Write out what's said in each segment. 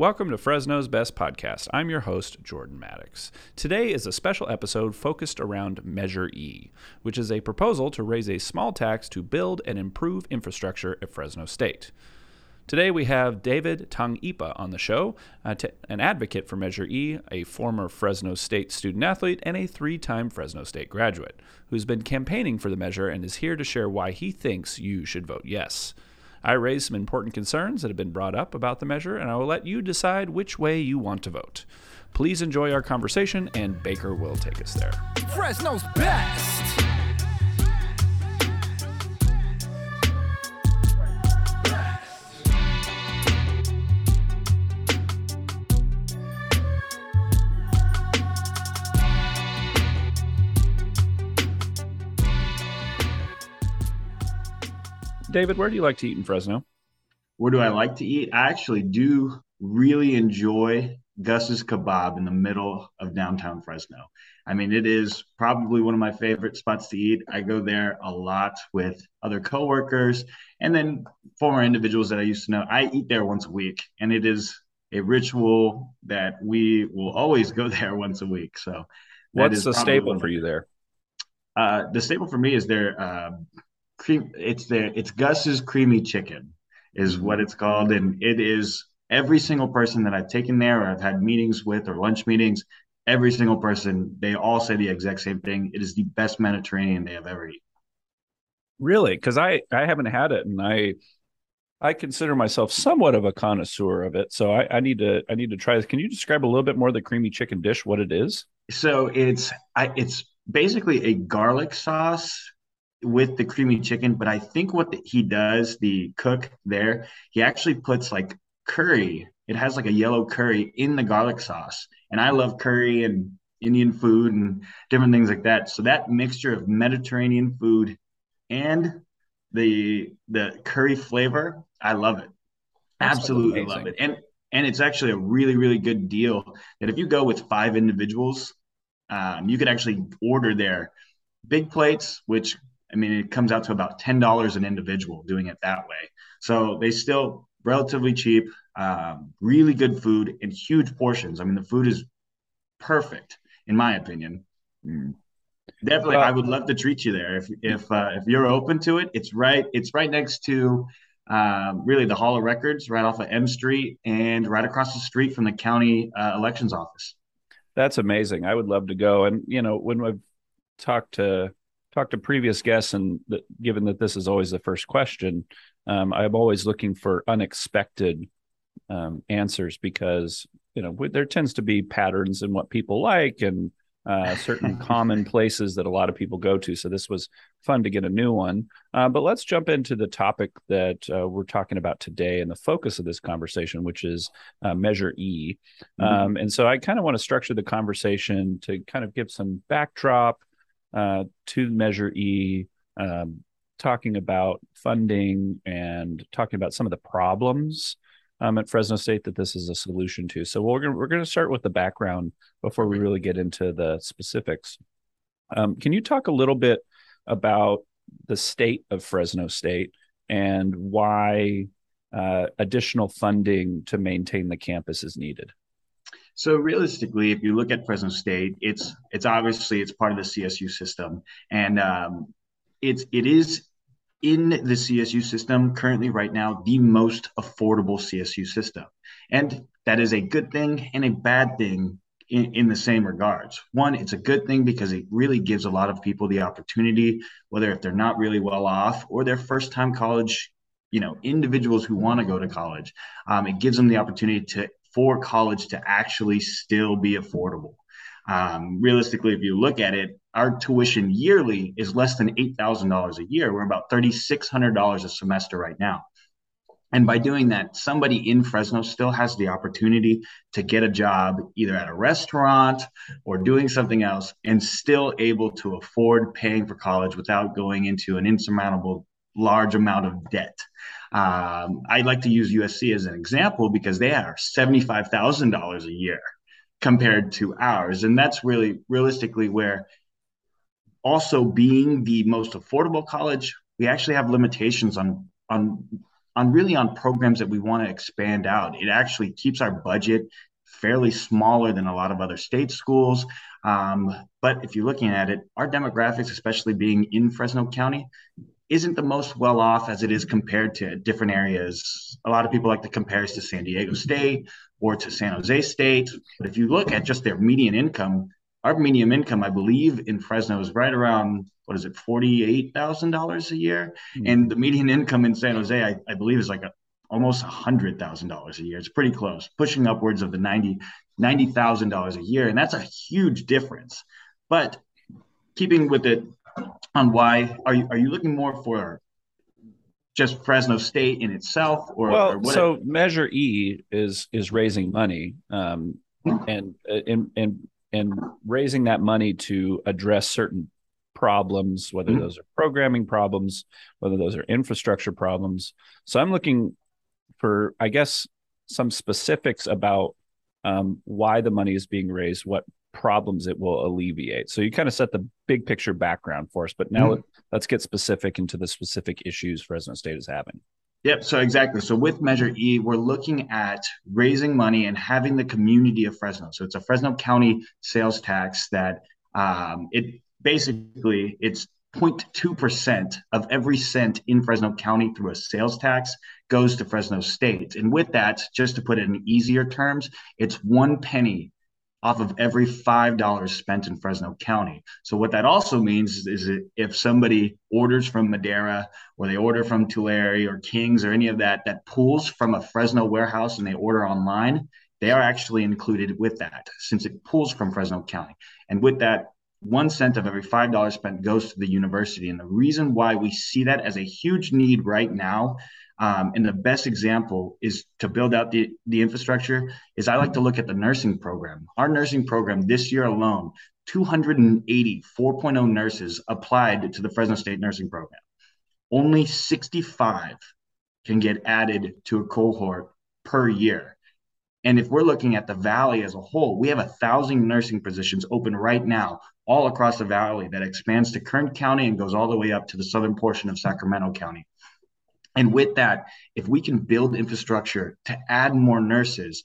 Welcome to Fresno's Best Podcast. I'm your host, Jordan Maddox. Today is a special episode focused around Measure E, which is a proposal to raise a small tax to build and improve infrastructure at Fresno State. Today we have David Tung Ipa on the show, uh, t- an advocate for Measure E, a former Fresno State student athlete, and a three time Fresno State graduate, who's been campaigning for the measure and is here to share why he thinks you should vote yes. I raised some important concerns that have been brought up about the measure, and I will let you decide which way you want to vote. Please enjoy our conversation, and Baker will take us there. Fresno's best. David, where do you like to eat in Fresno? Where do I like to eat? I actually do really enjoy Gus's Kebab in the middle of downtown Fresno. I mean, it is probably one of my favorite spots to eat. I go there a lot with other coworkers and then former individuals that I used to know. I eat there once a week, and it is a ritual that we will always go there once a week. So, what's the staple for you there? Uh, the staple for me is their uh, cream. It's the it's Gus's creamy chicken is what it's called, and it is every single person that I've taken there or I've had meetings with or lunch meetings. Every single person, they all say the exact same thing. It is the best Mediterranean they have ever eaten. Really? Because I I haven't had it, and I I consider myself somewhat of a connoisseur of it, so I, I, need to I need to try this. Can you describe a little bit more the creamy chicken dish? What it is? So it's I, it's basically a garlic sauce with the creamy chicken, but I think what the, he does, the cook there, he actually puts like curry. It has like a yellow curry in the garlic sauce. And I love curry and Indian food and different things like that. So that mixture of Mediterranean food and the the curry flavor, I love it. That's Absolutely love it. And and it's actually a really really good deal that if you go with five individuals, um, you could actually order their big plates, which I mean, it comes out to about ten dollars an individual doing it that way. So they still relatively cheap, um, really good food and huge portions. I mean, the food is perfect in my opinion. Mm. Definitely, I would love to treat you there if if uh, if you're open to it. It's right. It's right next to um, really the Hall of Records, right off of M Street, and right across the street from the county uh, elections office. That's amazing. I would love to go. And you know, when we've talked to talked to previous guests, and that, given that this is always the first question, um, I'm always looking for unexpected um, answers because you know there tends to be patterns in what people like and uh, certain common places that a lot of people go to. So this was fun to get a new one. Uh, but let's jump into the topic that uh, we're talking about today and the focus of this conversation, which is uh, Measure E. Mm-hmm. Um, and so I kind of want to structure the conversation to kind of give some backdrop uh, to Measure E, um, talking about funding and talking about some of the problems um, at Fresno State that this is a solution to. So we're going we're going to start with the background before we really get into the specifics. Um, can you talk a little bit about the state of Fresno State and why uh, additional funding to maintain the campus is needed? So realistically, if you look at Fresno State, it's it's obviously it's part of the CSU system, and um, it's it is in the CSU system currently right now the most affordable CSU system, and that is a good thing and a bad thing in, in, the same regards. One, it's a good thing because it really gives a lot of people the opportunity, whether if they're not really well off or they're first time college, you know, individuals who want to go to college. Um, it gives them the opportunity to for college to actually still be affordable. Um, realistically, if you look at it, our tuition yearly is less than $8,000 a year. We're about $3,600 a semester right now. And by doing that, somebody in Fresno still has the opportunity to get a job either at a restaurant or doing something else and still able to afford paying for college without going into an insurmountable large amount of debt. Um, I'd like to use USC as an example because they are $75,000 a year compared to ours. And that's really realistically where also being the most affordable college, we actually have limitations on, on on really on programs that we want to expand out. It actually keeps our budget fairly smaller than a lot of other state schools. Um, but if you're looking at it, our demographics, especially being in Fresno County, isn't the most well off as it is compared to different areas. A lot of people like to compare us to San Diego State or to San Jose State. But if you look at just their median income, our median income, I believe, in Fresno is right around what is it, forty-eight thousand dollars a year, mm-hmm. and the median income in San Jose, I, I believe, is like a, almost hundred thousand dollars a year. It's pretty close, pushing upwards of the ninety ninety thousand dollars a year, and that's a huge difference. But keeping with it on why are you are you looking more for just Fresno State in itself, or well, or so Measure E is is raising money, um, and and and and raising that money to address certain problems, whether mm-hmm. those are programming problems, whether those are infrastructure problems. So I'm looking for, I guess, some specifics about um, why the money is being raised, what problems it will alleviate. So you kind of set the big picture background for us, but now mm-hmm. let's get specific into the specific issues Fresno State is having. Yep. So exactly. So with Measure E, we're looking at raising money and having the community of Fresno. So it's a Fresno County sales tax that um, it basically it's 0.2% of every cent in Fresno County through a sales tax goes to Fresno State. And with that, just to put it in easier terms, it's one penny off of every $5 spent in Fresno County. So what that also means is that if somebody orders from Madera or they order from Tulare or Kings or any of that that pulls from a Fresno warehouse and they order online, they are actually included with that since it pulls from Fresno County. And with that, one cent of every five dollars spent goes to the university. And the reason why we see that as a huge need right now um, and the best example is to build out the, the infrastructure is I like to look at the nursing program. Our nursing program this year alone, 280 4.0 nurses applied to the Fresno State nursing program. Only 65 can get added to a cohort per year. And if we're looking at the valley as a whole, we have a thousand nursing positions open right now, all across the valley that expands to Kern County and goes all the way up to the southern portion of Sacramento County. And with that, if we can build infrastructure to add more nurses,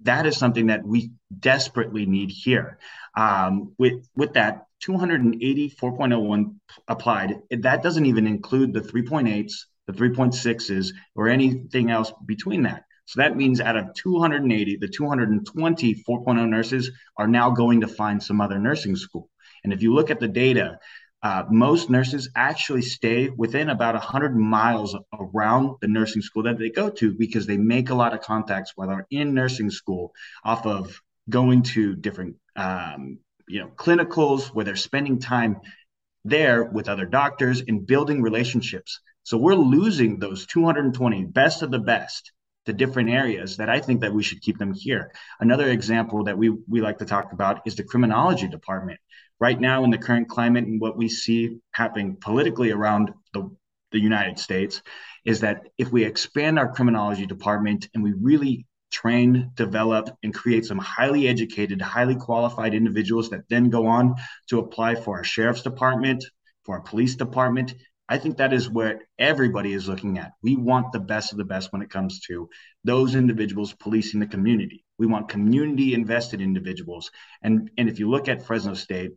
that is something that we desperately need here. Um, with with that, 280 4.01 applied. That doesn't even include the 3.8s, the 3.6s, or anything else between that. So that means out of 280, the 220 4.0 nurses are now going to find some other nursing school. And if you look at the data, uh, most nurses actually stay within about 100 miles around the nursing school that they go to because they make a lot of contacts while they're in nursing school off of going to different um, you know clinicals where they're spending time there with other doctors and building relationships. So we're losing those 220 best of the best to different areas that I think that we should keep them here. Another example that we we like to talk about is the criminology department right now in the current climate and what we see happening politically around the, the United States is that if we expand our criminology department and we really train, develop, and create some highly educated, highly qualified individuals that then go on to apply for our sheriff's department, for our police department. I think that is what everybody is looking at. We want the best of the best when it comes to those individuals policing the community. We want community invested individuals. And, and if you look at Fresno State,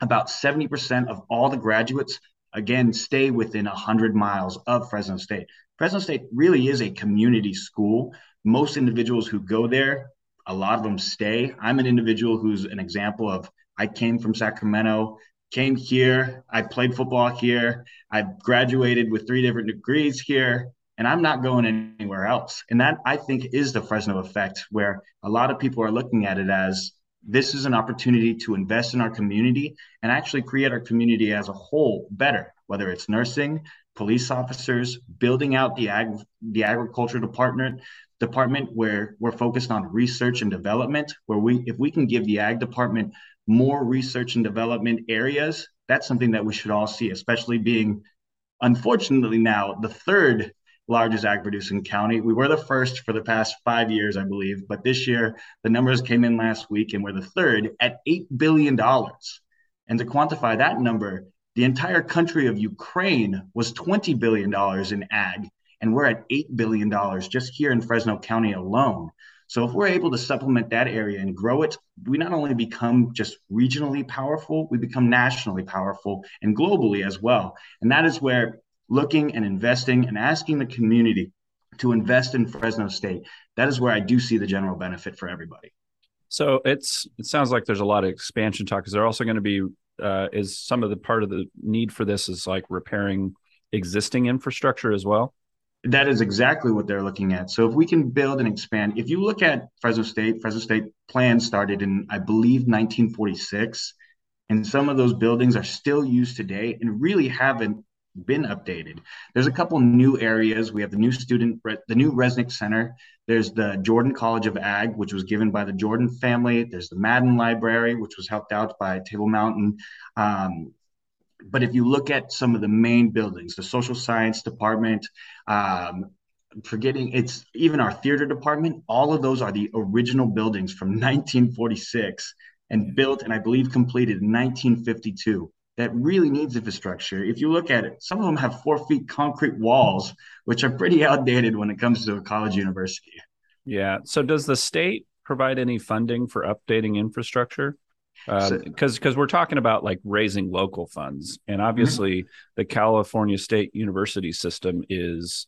about 70% of all the graduates again stay within 100 miles of fresno state fresno state really is a community school most individuals who go there a lot of them stay i'm an individual who's an example of i came from sacramento came here. I played football here. I graduated with three different degrees here and i'm not going anywhere else. And that i think is the fresno effect where a lot of people are looking at it as this is an opportunity to invest in our community and actually create our community as a whole better, whether it's nursing, police officers, building out the ag the agriculture department department where we're focused on research and development, where we if we can give the ag department more research and development areas, that's something that we should all see, especially being unfortunately now the third largest ag producing county. We were the first for the past five years, I believe, but this year the numbers came in last week and we're the third at $8 billion. And to quantify that number, the entire country of Ukraine was $20 billion in ag and we're at $8 billion just here in Fresno County alone. So if we're able to supplement that area and grow it, we not only become just regionally powerful, we become nationally powerful and globally as well. And that is where looking and investing and asking the community to invest in Fresno State, that is where I do see the general benefit for everybody. So it's it sounds like there's a lot of expansion talk. Is there also going to be uh, is some of the part of the need for this is like repairing existing infrastructure as well? That is exactly what they're looking at. So if we can build and expand, if you look at Fresno State, Fresno State plan started in, I believe, 1946. And some of those buildings are still used today and really haven't been updated. There's a couple new areas. We have the new student, the new Resnick Center. There's the Jordan College of Ag, which was given by the Jordan family. There's the Madden Library, which was helped out by Table Mountain. Um, but if you look at some of the main buildings, the social science department, um, forgetting it's even our theater department, all of those are the original buildings from 1946 and built and I believe completed in 1952 that really needs infrastructure. If you look at it, some of them have four feet concrete walls, which are pretty outdated when it comes to a college university. Yeah. So does the state provide any funding for updating infrastructure? Because um, because we're talking about like raising local funds, and obviously mm-hmm. the California State University system is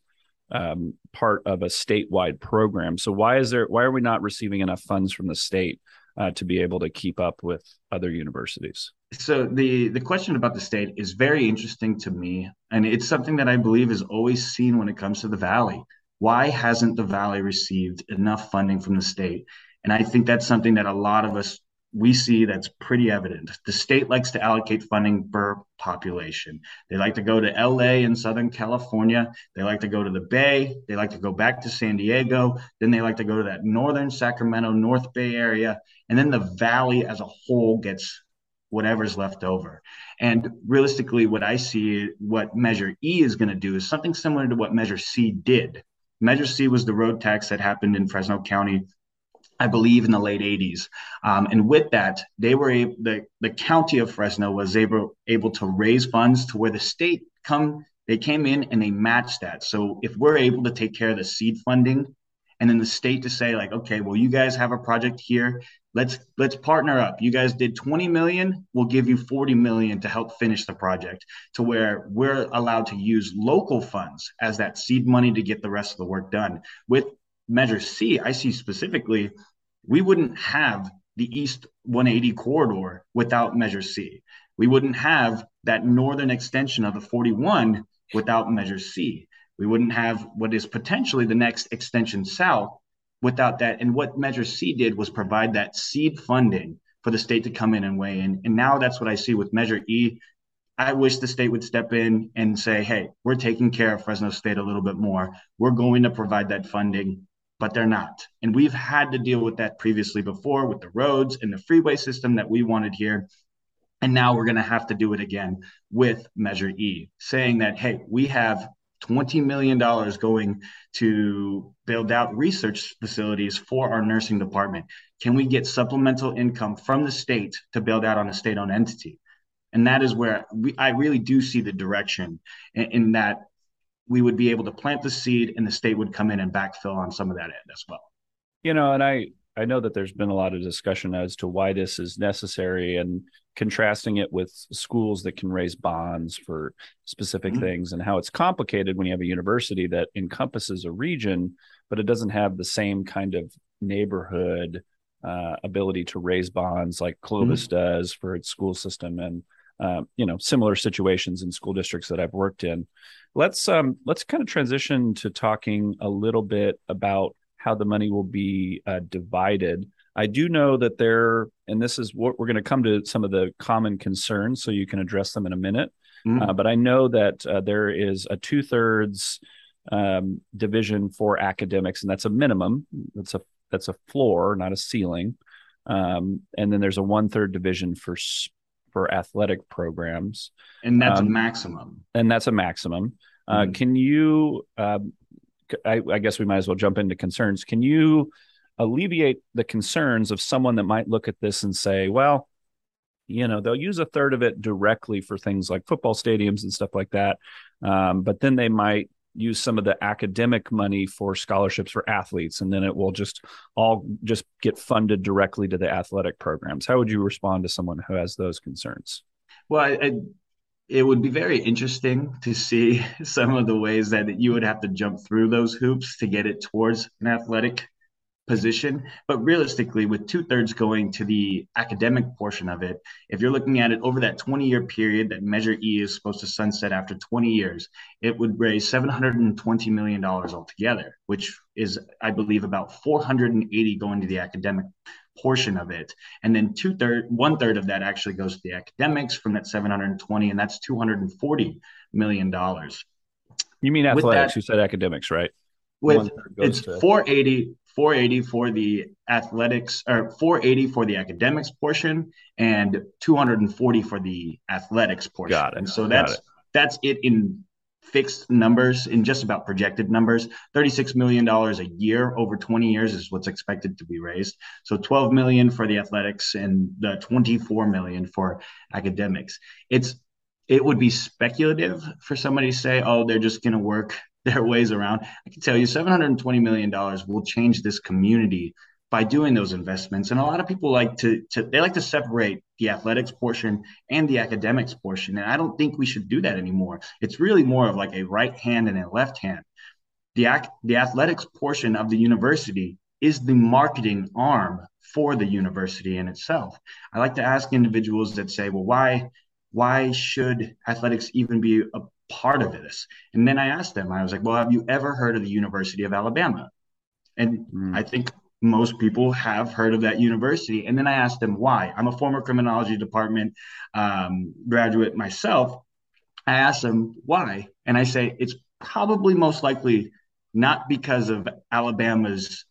um, part of a statewide program. So why is there why are we not receiving enough funds from the state uh, to be able to keep up with other universities? So the the question about the state is very interesting to me, and it's something that I believe is always seen when it comes to the valley. Why hasn't the valley received enough funding from the state? And I think that's something that a lot of us we see that's pretty evident. The state likes to allocate funding per population. They like to go to LA in Southern California. They like to go to the Bay. They like to go back to San Diego. Then they like to go to that northern Sacramento, North Bay area. And then the valley as a whole gets whatever's left over. And realistically, what I see, what Measure E is going to do is something similar to what Measure C did. Measure C was the road tax that happened in Fresno County I believe in the late 80s. Um, and with that, they were able, the, the county of Fresno was able, able to raise funds to where the state come, they came in and they matched that. So if we're able to take care of the seed funding and then the state to say like, okay, well, you guys have a project here. Let's let's partner up. You guys did 20 million, we'll give you 40 million to help finish the project to where we're allowed to use local funds as that seed money to get the rest of the work done. With Measure C, I see specifically we wouldn't have the East 180 corridor without Measure C. We wouldn't have that northern extension of the 41 without Measure C. We wouldn't have what is potentially the next extension south without that. And what Measure C did was provide that seed funding for the state to come in and weigh in. And now that's what I see with Measure E. I wish the state would step in and say, hey, we're taking care of Fresno State a little bit more. We're going to provide that funding but they're not. And we've had to deal with that previously before with the roads and the freeway system that we wanted here. And now we're going to have to do it again with Measure E, saying that, hey, we have $20 million going to build out research facilities for our nursing department. Can we get supplemental income from the state to build out on a state owned entity? And that is where we, I really do see the direction in, in that we would be able to plant the seed and the state would come in and backfill on some of that end as well. You know, and I I know that there's been a lot of discussion as to why this is necessary and contrasting it with schools that can raise bonds for specific mm-hmm. things and how it's complicated when you have a university that encompasses a region, but it doesn't have the same kind of neighborhood uh, ability to raise bonds like Clovis mm-hmm. does for its school system and uh, you know similar situations in school districts that I've worked in. Let's um let's kind of transition to talking a little bit about how the money will be uh, divided. I do know that there, and this is what we're going to come to some of the common concerns, so you can address them in a minute. Mm-hmm. Uh, but I know that uh, there is a two thirds um, division for academics, and that's a minimum. That's a that's a floor, not a ceiling. Um, and then there's a one third division for for athletic programs. And that's um, a maximum. And that's a maximum. Uh, mm Can you, uh, I, I, guess we might as well jump into concerns. Can you alleviate the concerns of someone that might look at this and say, well, you know, they'll use a third of it directly for things like football stadiums and stuff like that. Um, but then they might use some of the academic money for scholarships for athletes and then it will just all just get funded directly to the athletic programs. How would you respond to someone who has those concerns? Well I, I, it would be very interesting to see some of the ways that you would have to jump through those hoops to get it towards an athletic position. But realistically, with two thirds going to the academic portion of it, if you're looking at it over that 20 year period that Measure E is supposed to sunset after 20 years, it would raise $720 million altogether, which is, I believe, about 480 going to the academic portion of it. And then two third, one third of that actually goes to the academics from that 720, and that's 240 million dollars. You mean athletics? That, you said academics, right? With it's to... 480, 480 for the athletics, or 480 for the academics portion, and 240 for the athletics portion. Got it. And so that's it. that's it in fixed numbers in just about projected numbers. $36 million a year over 20 years is what's expected to be raised. So 12 million for the athletics and the 24 million for academics. It's it would be speculative for somebody to say, oh, they're just going to work their ways around. I can tell you $720 million will change this community by doing those investments. And a lot of people like to, to they like to separate the athletics portion and the academics portion. And I don't think we should do that anymore. It's really more of like a right hand and a left hand. The, the athletics portion of the university is the marketing arm for the university in itself. I like to ask individuals that say, well, why why should athletics even be a part of this? And then I asked them, I was like, well, have you ever heard of the University of Alabama? And mm. I think most people have heard of that university. And then I asked them why. I'm a former criminology department um, graduate myself. I asked them why. And I say it's probably most likely not because of Alabama's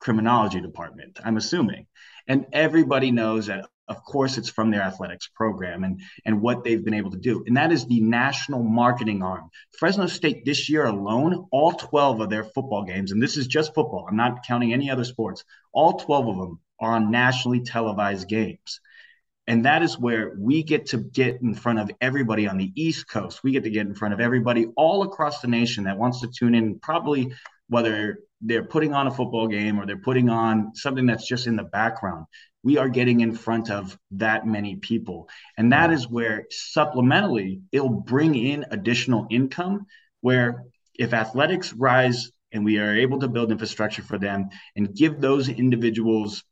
criminology department, I'm assuming. And everybody knows that of course it's from their athletics program and and what they've been able to do. And that is the national marketing arm. Fresno state this year alone all 12 of their football games and this is just football i'm not counting any other sports all 12 of them are on nationally televised games. And that is where we get to get in front of everybody on the east coast. We get to get in front of everybody all across the nation that wants to tune in probably whether they're putting on a football game or they're putting on something that's just in the background we are getting in front of that many people. And that is where supplementally it'll bring in additional income where if athletics rise and we are able to build infrastructure for them and give those individuals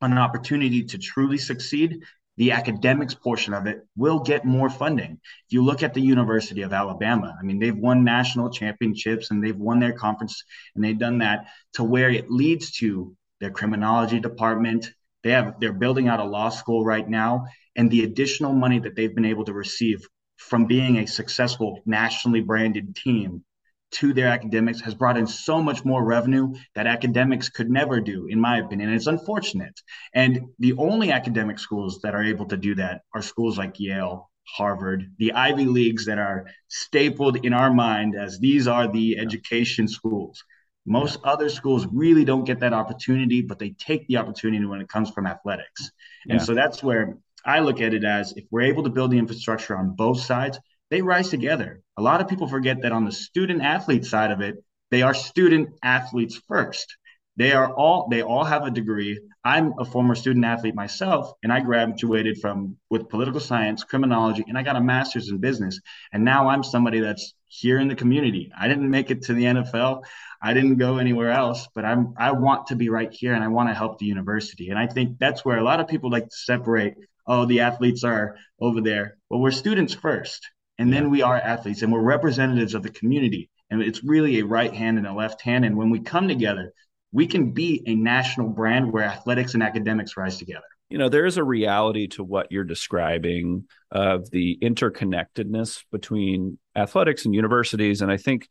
an opportunity to truly succeed, the academics portion of it will get more funding. If you look at the University of Alabama, I mean, they've won national championships and they've won their conference and they've done that to where it leads to their criminology department, they have they're building out a law school right now, and the additional money that they've been able to receive from being a successful nationally branded team to their academics has brought in so much more revenue that academics could never do, in my opinion. And it's unfortunate. And the only academic schools that are able to do that are schools like Yale, Harvard, the Ivy Leagues that are stapled in our mind as these are the education schools. Most other schools really don't get that opportunity, but they take the opportunity when it comes from athletics. And yeah. so that's where I look at it as if we're able to build the infrastructure on both sides, they rise together. A lot of people forget that on the student athlete side of it, they are student athletes first. They are all they all have a degree. I'm a former student athlete myself, and I graduated from with political science, criminology, and I got a master's in business. And now I'm somebody that's here in the community. I didn't make it to the NFL. I didn't go anywhere else, but I'm I want to be right here and I want to help the university. And I think that's where a lot of people like to separate, oh, the athletes are over there. Well, we're students first, and then we are athletes and we're representatives of the community. And it's really a right hand and a left hand. And when we come together, we can be a national brand where athletics and academics rise together. You know, there is a reality to what you're describing of the interconnectedness between athletics and universities. And I think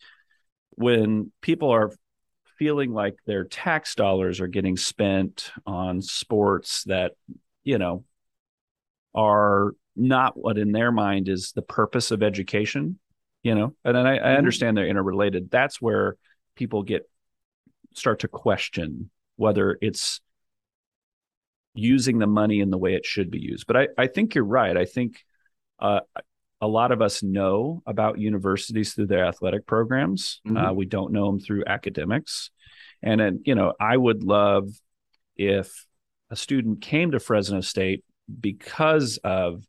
when people are feeling like their tax dollars are getting spent on sports that, you know, are not what in their mind is the purpose of education, you know, and I, I mm-hmm. understand they're interrelated. That's where people get start to question whether it's using the money in the way it should be used. But I, I think you're right. I think uh, a lot of us know about universities through their athletic programs. Mm-hmm. Uh, we don't know them through academics. And, and, you know, I would love if a student came to Fresno State because of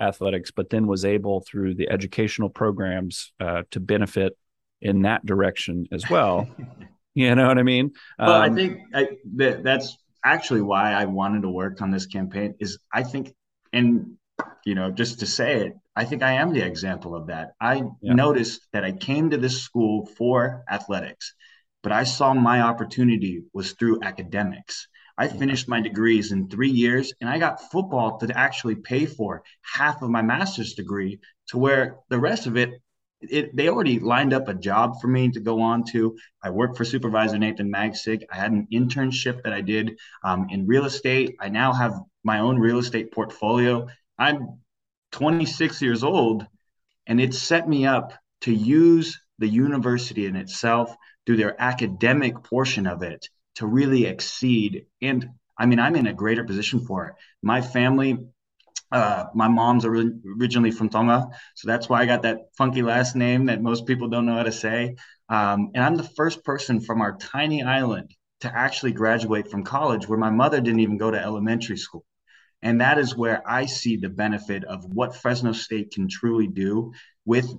athletics, but then was able through the educational programs uh, to benefit in that direction as well. you know what I mean? Well, um, I think I, that, that's actually why I wanted to work on this campaign. Is I think, and you know, just to say it, I think I am the example of that. I yeah. noticed that I came to this school for athletics, but I saw my opportunity was through academics. I finished my degrees in three years and I got football to actually pay for half of my master's degree to where the rest of it, it they already lined up a job for me to go on to. I worked for Supervisor Nathan Magsig. I had an internship that I did um, in real estate. I now have my own real estate portfolio. I'm 26 years old and it set me up to use the university in itself through their academic portion of it to really exceed. And I mean, I'm in a greater position for it. My family, uh, my mom's originally from Tonga, so that's why I got that funky last name that most people don't know how to say. Um, and I'm the first person from our tiny island to actually graduate from college, where my mother didn't even go to elementary school. And that is where I see the benefit of what Fresno State can truly do with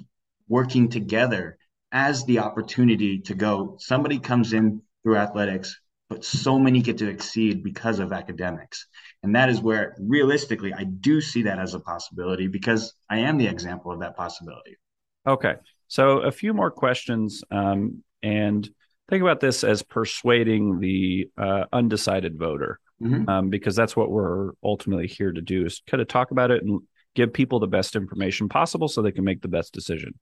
working together as the opportunity to go. Somebody comes in through athletics, but so many get to exceed because of academics. And that is where realistically, I do see that as a possibility because I am the example of that possibility. Okay. So a few more questions. Um, and think about this as persuading the uh, undecided voter, mm-hmm. um, because that's what we're ultimately here to do is kind of talk about it and give people the best information possible so they can make the best decision.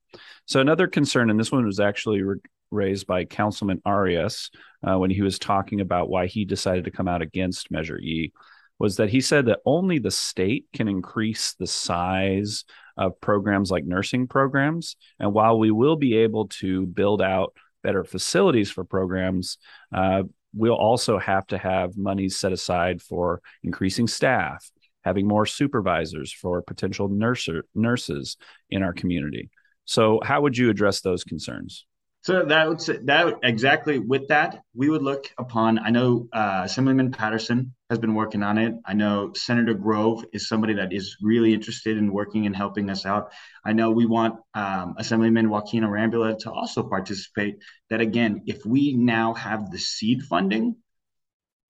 So another concern, and this one was actually re- raised by Councilman Arias uh, when he was talking about why he decided to come out against Measure E, was that he said that only the state can increase the size of programs like nursing programs. And while we will be able to build out better facilities for programs, uh, we'll also have to have money set aside for increasing staff, having more supervisors for potential nurser, nurses in our community. So, how would you address those concerns? So that would say, that exactly with that we would look upon. I know uh, Assemblyman Patterson has been working on it. I know Senator Grove is somebody that is really interested in working and helping us out. I know we want um, Assemblyman Joaquin Arambula to also participate. That again, if we now have the seed funding,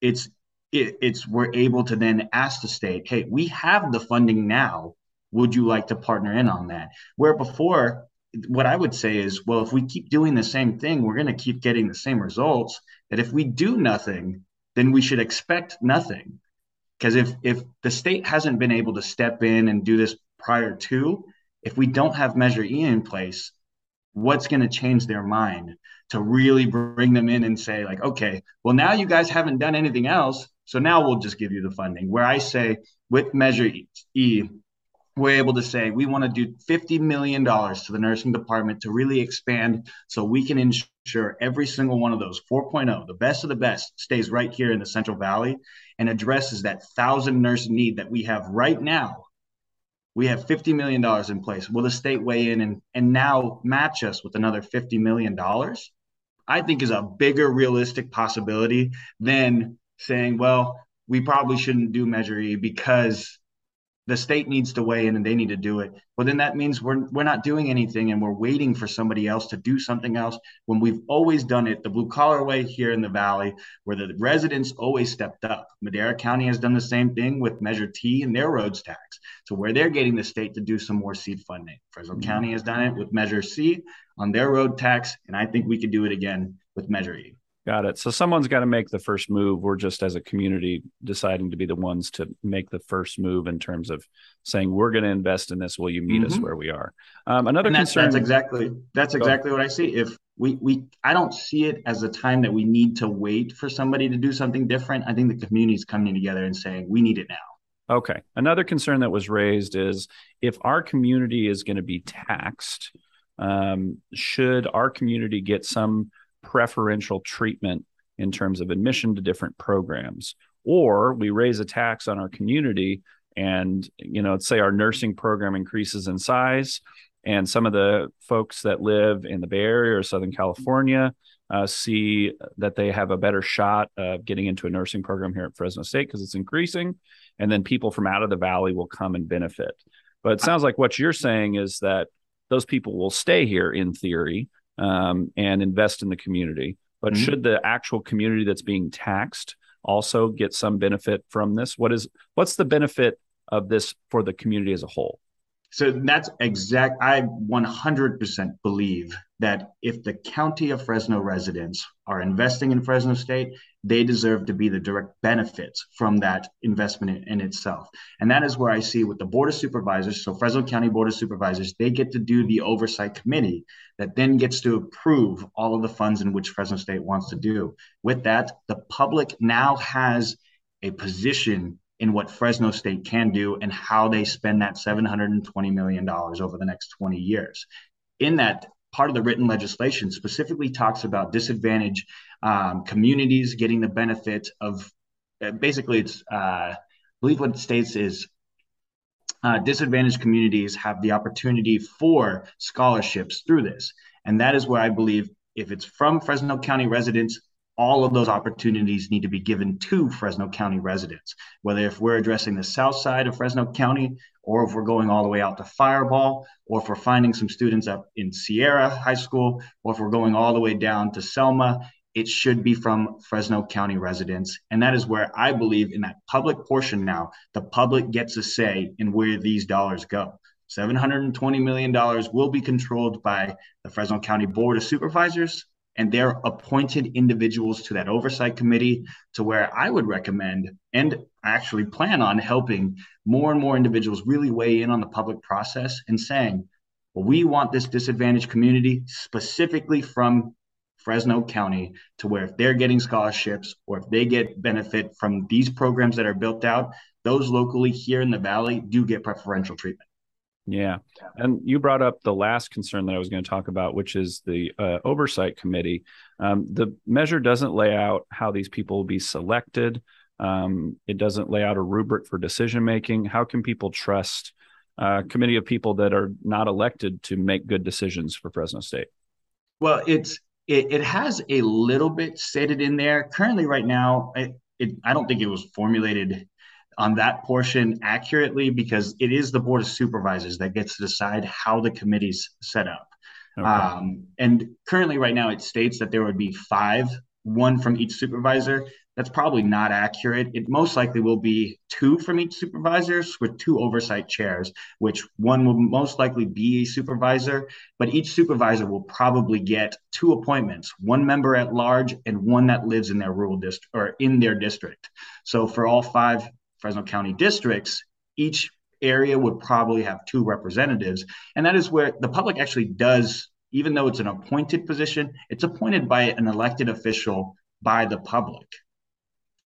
it's it, it's we're able to then ask the state, hey, we have the funding now. Would you like to partner in on that? Where before what I would say is, well, if we keep doing the same thing, we're going to keep getting the same results. That if we do nothing, then we should expect nothing. Because if if the state hasn't been able to step in and do this prior to, if we don't have Measure E in place, what's going to change their mind to really bring them in and say like, okay, well now you guys haven't done anything else, so now we'll just give you the funding. Where I say with Measure E, we're able to say we want to do $50 million to the nursing department to really expand so we can ensure every single one of those 4.0, the best of the best, stays right here in the Central Valley and addresses that thousand nurse need that we have right now. We have $50 million in place. Will the state weigh in and, and now match us with another $50 million? I think is a bigger realistic possibility than saying, well, we probably shouldn't do Measure E because the state needs to weigh in and they need to do it. Well, then that means we're we're not doing anything and we're waiting for somebody else to do something else when we've always done it the blue collar way here in the valley, where the residents always stepped up. Madera County has done the same thing with Measure T and their roads tax, so where they're getting the state to do some more seed funding. Fresno mm-hmm. County has done it with Measure C on their road tax, and I think we could do it again with Measure E. Got it. So someone's got to make the first move. We're just as a community deciding to be the ones to make the first move in terms of saying we're going to invest in this. Will you meet mm-hmm. us where we are? Um, another that's, concern. That's exactly that's exactly what I see. If we we I don't see it as a time that we need to wait for somebody to do something different. I think the community is coming together and saying we need it now. Okay. Another concern that was raised is if our community is going to be taxed, um, should our community get some preferential treatment in terms of admission to different programs. Or we raise a tax on our community and you know, let's say our nursing program increases in size, and some of the folks that live in the Bay Area or Southern California uh, see that they have a better shot of getting into a nursing program here at Fresno State because it's increasing, and then people from out of the valley will come and benefit. But it sounds like what you're saying is that those people will stay here in theory um, and invest in the community. But mm-hmm. should the actual community that's being taxed also get some benefit from this? What is what's the benefit of this for the community as a whole? So that's exact. I 100% believe that if the county of Fresno residents are investing in Fresno State, they deserve to be the direct benefits from that investment in, in, itself. And that is where I see with the Board of Supervisors, so Fresno County Board of Supervisors, they get to do the oversight committee that then gets to approve all of the funds in which Fresno State wants to do. With that, the public now has a position in what Fresno State can do and how they spend that $720 million over the next 20 years. In that, part of the written legislation specifically talks about disadvantaged um, communities getting the benefit of uh, basically, it's, uh, I believe what it states is uh, disadvantaged communities have the opportunity for scholarships through this. And that is where I believe if it's from Fresno County residents, all of those opportunities need to be given to Fresno County residents, whether if we're addressing the south side of Fresno County, or if we're going all the way out to Firebaugh or if we're finding some students up in Sierra High School, or if we're going all the way down to Selma, it should be from Fresno County residents. And that is where I believe in that public portion now, the public gets a say in where these dollars go. $720 million will be controlled by the Fresno County Board of Supervisors and they're appointed individuals to that oversight committee to where I would recommend and actually plan on helping more and more individuals really weigh in on the public process and saying, well, we want this disadvantaged community specifically from Fresno County to where if they're getting scholarships or if they get benefit from these programs that are built out, those locally here in the valley do get preferential treatment. Yeah. And you brought up the last concern that I was going to talk about, which is the uh, oversight committee. Um, the measure doesn't lay out how these people will be selected. Um, it doesn't lay out a rubric for decision making. How can people trust a committee of people that are not elected to make good decisions for Fresno State? Well, it's it, it has a little bit stated in there. Currently, right now, it, it, I don't think it was formulated on that portion accurately because it is the board of supervisors that gets to decide how the committee's set up. Okay. Um, and currently, right now, it states that there would be five, one from each supervisor. That's probably not accurate. It most likely will be two from each supervisors with two oversight chairs, which one will most likely be a supervisor, but each supervisor will probably get two appointments, one member at large and one that lives in their rural district or in their district. So for all five Fresno County districts, each area would probably have two representatives. And that is where the public actually does, even though it's an appointed position, it's appointed by an elected official by the public.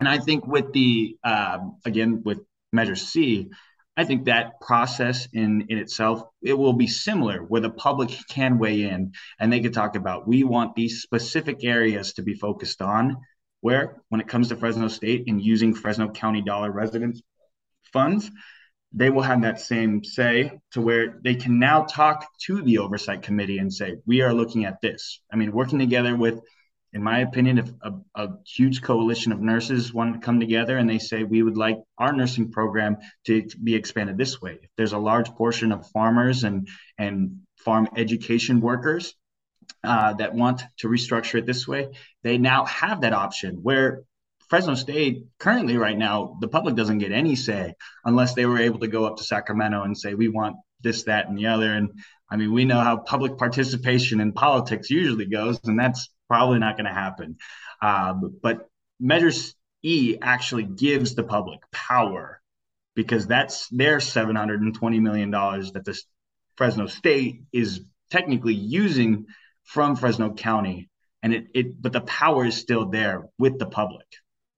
And I think with the, um, again, with Measure C, I think that process in, in itself, it will be similar where the public can weigh in and they can talk about, we want these specific areas to be focused on where when it comes to Fresno State and using Fresno County dollar residents funds, they will have that same say to where they can now talk to the oversight committee and say, we are looking at this. I mean, working together with, in my opinion, if a, a huge coalition of nurses want to come together and they say, we would like our nursing program to, to be expanded this way. If there's a large portion of farmers and, and farm education workers uh, that want to restructure it this way, they now have that option where Fresno State currently right now, the public doesn't get any say unless they were able to go up to Sacramento and say, we want this, that, and the other. And I mean, we know how public participation in politics usually goes, and that's probably not going to happen. Um, but Measure E actually gives the public power because that's their $720 million that the Fresno State is technically using from Fresno County, and it it but the power is still there with the public.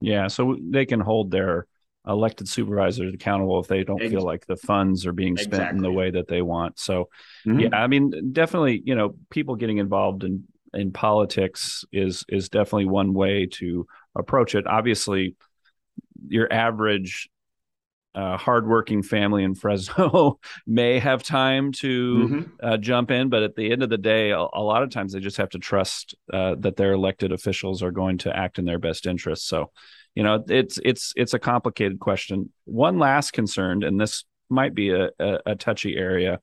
Yeah, so they can hold their elected supervisors accountable if they don't Ex- feel like the funds are being spent exactly. in the way that they want. So, mm-hmm. yeah, I mean, definitely, you know, people getting involved in in politics is is definitely one way to approach it. Obviously, your average uh, hardworking family in Fresno may have time to mm-hmm. uh, jump in, but at the end of the day, a, a lot of times they just have to trust uh, that their elected officials are going to act in their best interest. So, you know, it's it's it's a complicated question. One last concern, and this might be a, a, a touchy area,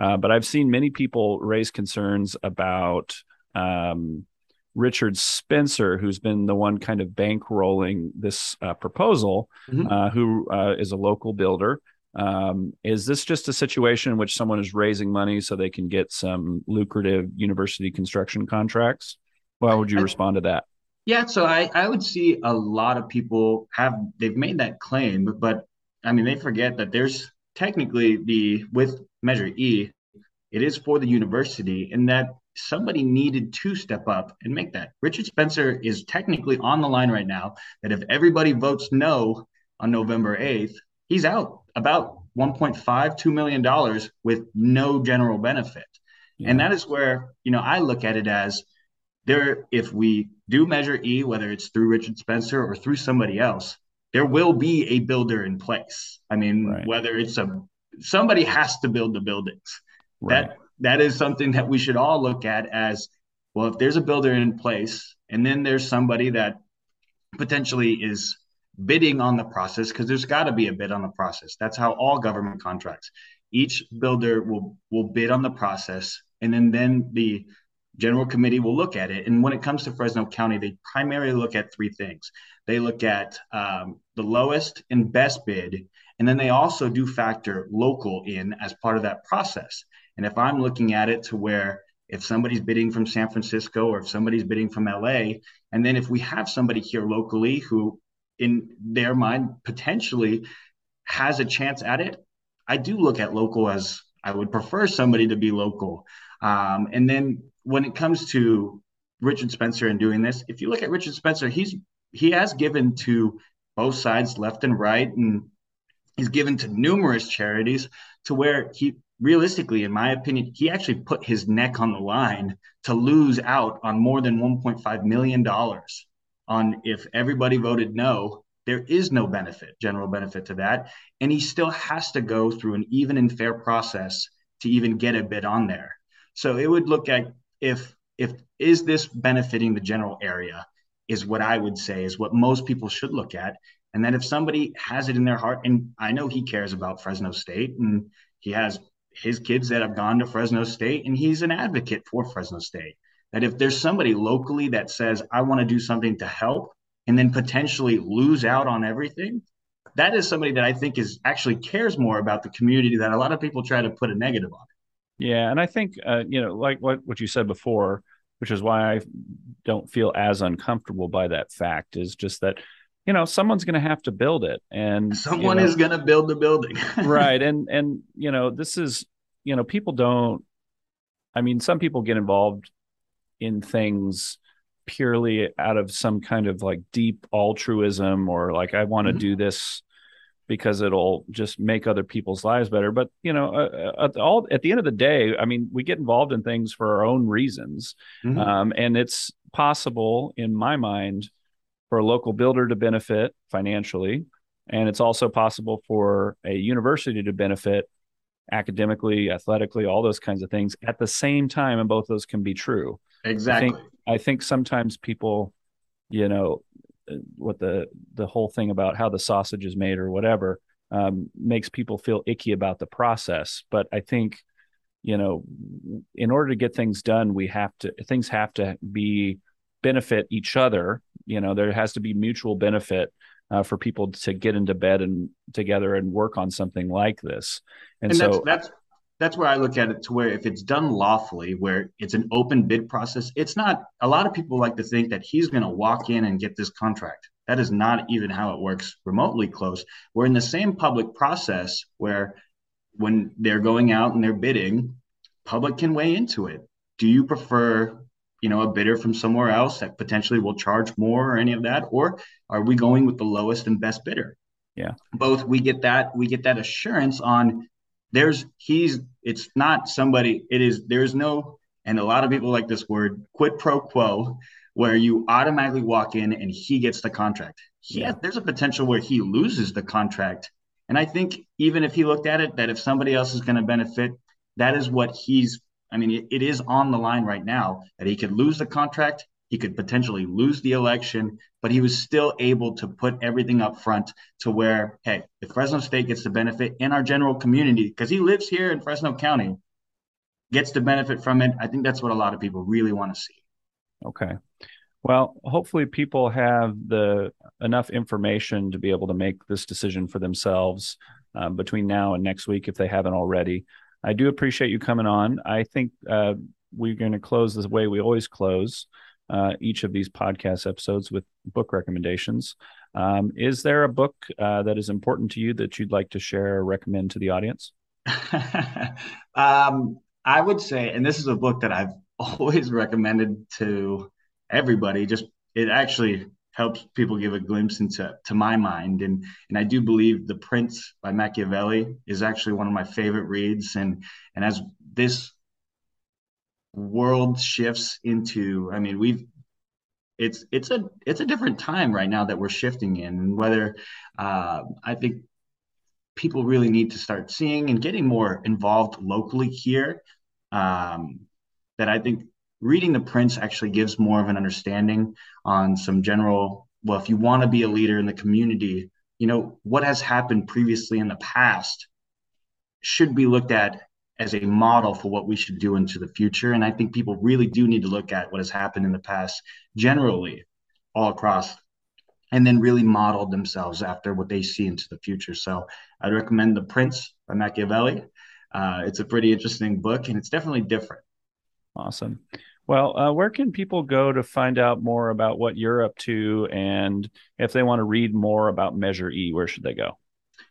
uh, but I've seen many people raise concerns about. Um, Richard Spencer, who's been the one kind of bankrolling this uh, proposal, mm-hmm. uh, who uh, is a local builder. Um, is this just a situation in which someone is raising money so they can get some lucrative university construction contracts? Well, how would you I, respond to that? Yeah, so I, I would see a lot of people have they've made that claim, but I mean they forget that there's technically the with Measure E, it is for the university, and that somebody needed to step up and make that. Richard Spencer is technically on the line right now that if everybody votes no on November 8th, he's out about 1.5, $2 million with no general benefit. Yeah. And that is where, you know, I look at it as there, if we do measure E, whether it's through Richard Spencer or through somebody else, there will be a builder in place. I mean, right. whether it's a somebody has to build the buildings. Right. That that is something that we should all look at as well if there's a builder in place and then there's somebody that potentially is bidding on the process because there's got to be a bid on the process. That's how all government contracts each builder will will bid on the process and then then the general committee will look at it. And when it comes to fresno county they primarily look at three things. They look at um, the lowest and best bid and then they also do factor local in as part of that process and if I'm looking at it to where if somebody's bidding from San Francisco or if somebody's bidding from LA, and then if we have somebody here locally who, in their mind, potentially has a chance at it, I do look at local as I would prefer somebody to be local. Um, and then when it comes to Richard Spencer and doing this, if you look at Richard Spencer, he's he has given to both sides, left and right, and he's given to numerous charities to where he realistically, in my opinion, he actually put his neck on the line to lose out on more than $1.5 million on if everybody voted no, there is no benefit, general benefit to that. And he still has to go through an even and fair process to even get a bid on there. So it would look at if if is this benefiting the general area is what I would say is what most people should look at. And then if somebody has it in their heart, and I know he cares about Fresno State and he has his kids that have gone to Fresno State, and he's an advocate for Fresno State. That if there's somebody locally that says, I want to do something to help, and then potentially lose out on everything, that is somebody that I think is actually cares more about the community that a lot of people try to put a negative on. Yeah, and I think uh, you know, like what what you said before, which is why I don't feel as uncomfortable by that fact, is just that you know someone's going to have to build it and someone you know, is going to build the building right and and you know this is you know people don't i mean some people get involved in things purely out of some kind of like deep altruism or like i want to mm-hmm. do this because it'll just make other people's lives better but you know uh, uh, at all at the end of the day i mean we get involved in things for our own reasons mm-hmm. um, and it's possible in my mind for a local builder to benefit financially. And it's also possible for a university to benefit academically, athletically, all those kinds of things at the same time. And both those can be true. Exactly. I think, I think sometimes people, you know, what the the whole thing about how the sausage is made or whatever um, makes people feel icky about the process. But I think, you know, in order to get things done, we have to things have to be benefit each other. You know, there has to be mutual benefit uh, for people to get into bed and together and work on something like this. And, and so that's, that's that's where I look at it to where if it's done lawfully, where it's an open bid process, it's not. A lot of people like to think that he's going to walk in and get this contract. That is not even how it works remotely close. We're in the same public process where when they're going out and they're bidding, public can weigh into it. Do you prefer you know a bidder from somewhere else that potentially will charge more or any of that or are we going with the lowest and best bidder yeah both we get that we get that assurance on there's he's it's not somebody it is there's no and a lot of people like this word quid pro quo where you automatically walk in and he gets the contract yeah. there's a potential where he loses the contract And I think even if he looked at it, that if somebody else is going to benefit, that is what he's. I mean, it, it is on the line right now that he could lose the contract, he could potentially lose the election, but he was still able to put everything up front to where, hey, if Fresno State gets the benefit in our general community, because he lives here in Fresno County, gets to benefit from it. I think that's what a lot of people really want to see. Okay. Well, hopefully people have the enough information to be able to make this decision for themselves um, between now and next week if they haven't already. I do appreciate you coming on. I think uh, we're going to close the way we always close uh, each of these podcast episodes with book recommendations. Um, is there a book uh, that is important to you that you'd like to share or recommend to the audience? um, I would say, and this is a book that I've always recommended to everybody. Just it actually helps people give a glimpse into to my mind, and and I do believe The Prince by Machiavelli is actually one of my favorite reads. And and as this world shifts into, I mean, we've it's it's a it's a different time right now that we're shifting in, and whether uh, I think people really need to start seeing and getting more involved locally here. Um, that I think reading the Prince actually gives more of an understanding on some general. Well, if you want to be a leader in the community, you know what has happened previously in the past should be looked at as a model for what we should do into the future. And I think people really do need to look at what has happened in the past generally all across and then really model themselves after what they see into the future. So I'd recommend The Prince by Machiavelli. Uh, it's a pretty interesting book and it's definitely different. Awesome. Well, uh, where can people go to find out more about what you're up to? And if they want to read more about Measure E, where should they go?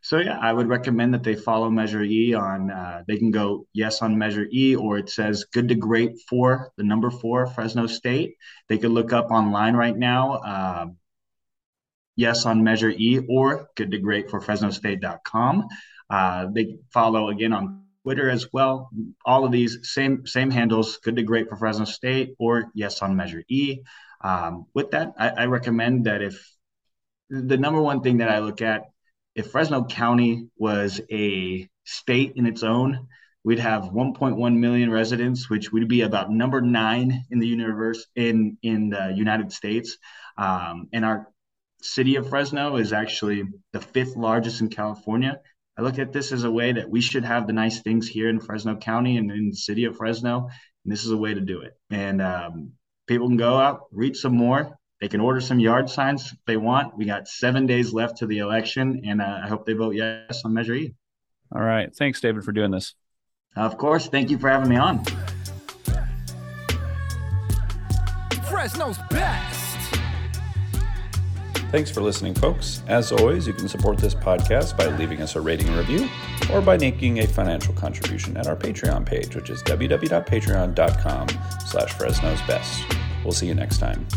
So yeah, I would recommend that they follow Measure E on. Uh, they can go yes on Measure E, or it says good to great for the number four Fresno State. They could look up online right now. Uh, yes on Measure E, or good to great for FresnoState.com. Uh, they follow again on Twitter as well. All of these same same handles, good to great for Fresno State, or yes on Measure E. Um, with that, I, I recommend that if the number one thing that I look at if Fresno County was a state in its own, we'd have 1.1 million residents, which would be about number nine in the universe in in the United States. Um, and our city of Fresno is actually the fifth largest in California. I look at this as a way that we should have the nice things here in Fresno County and in the city of Fresno, and this is a way to do it. And um, people can go out, read some more, they can order some yard signs if they want. We got seven days left to the election, and uh, I hope they vote yes on Measure E. All right. Thanks, David, for doing this. Of course. Thank you for having me on. Fresno's best. Thanks for listening, folks. As always, you can support this podcast by leaving us a rating and review or by making a financial contribution at our Patreon page, which is www.patreon.com slash Fresno's Best. We'll see you next time.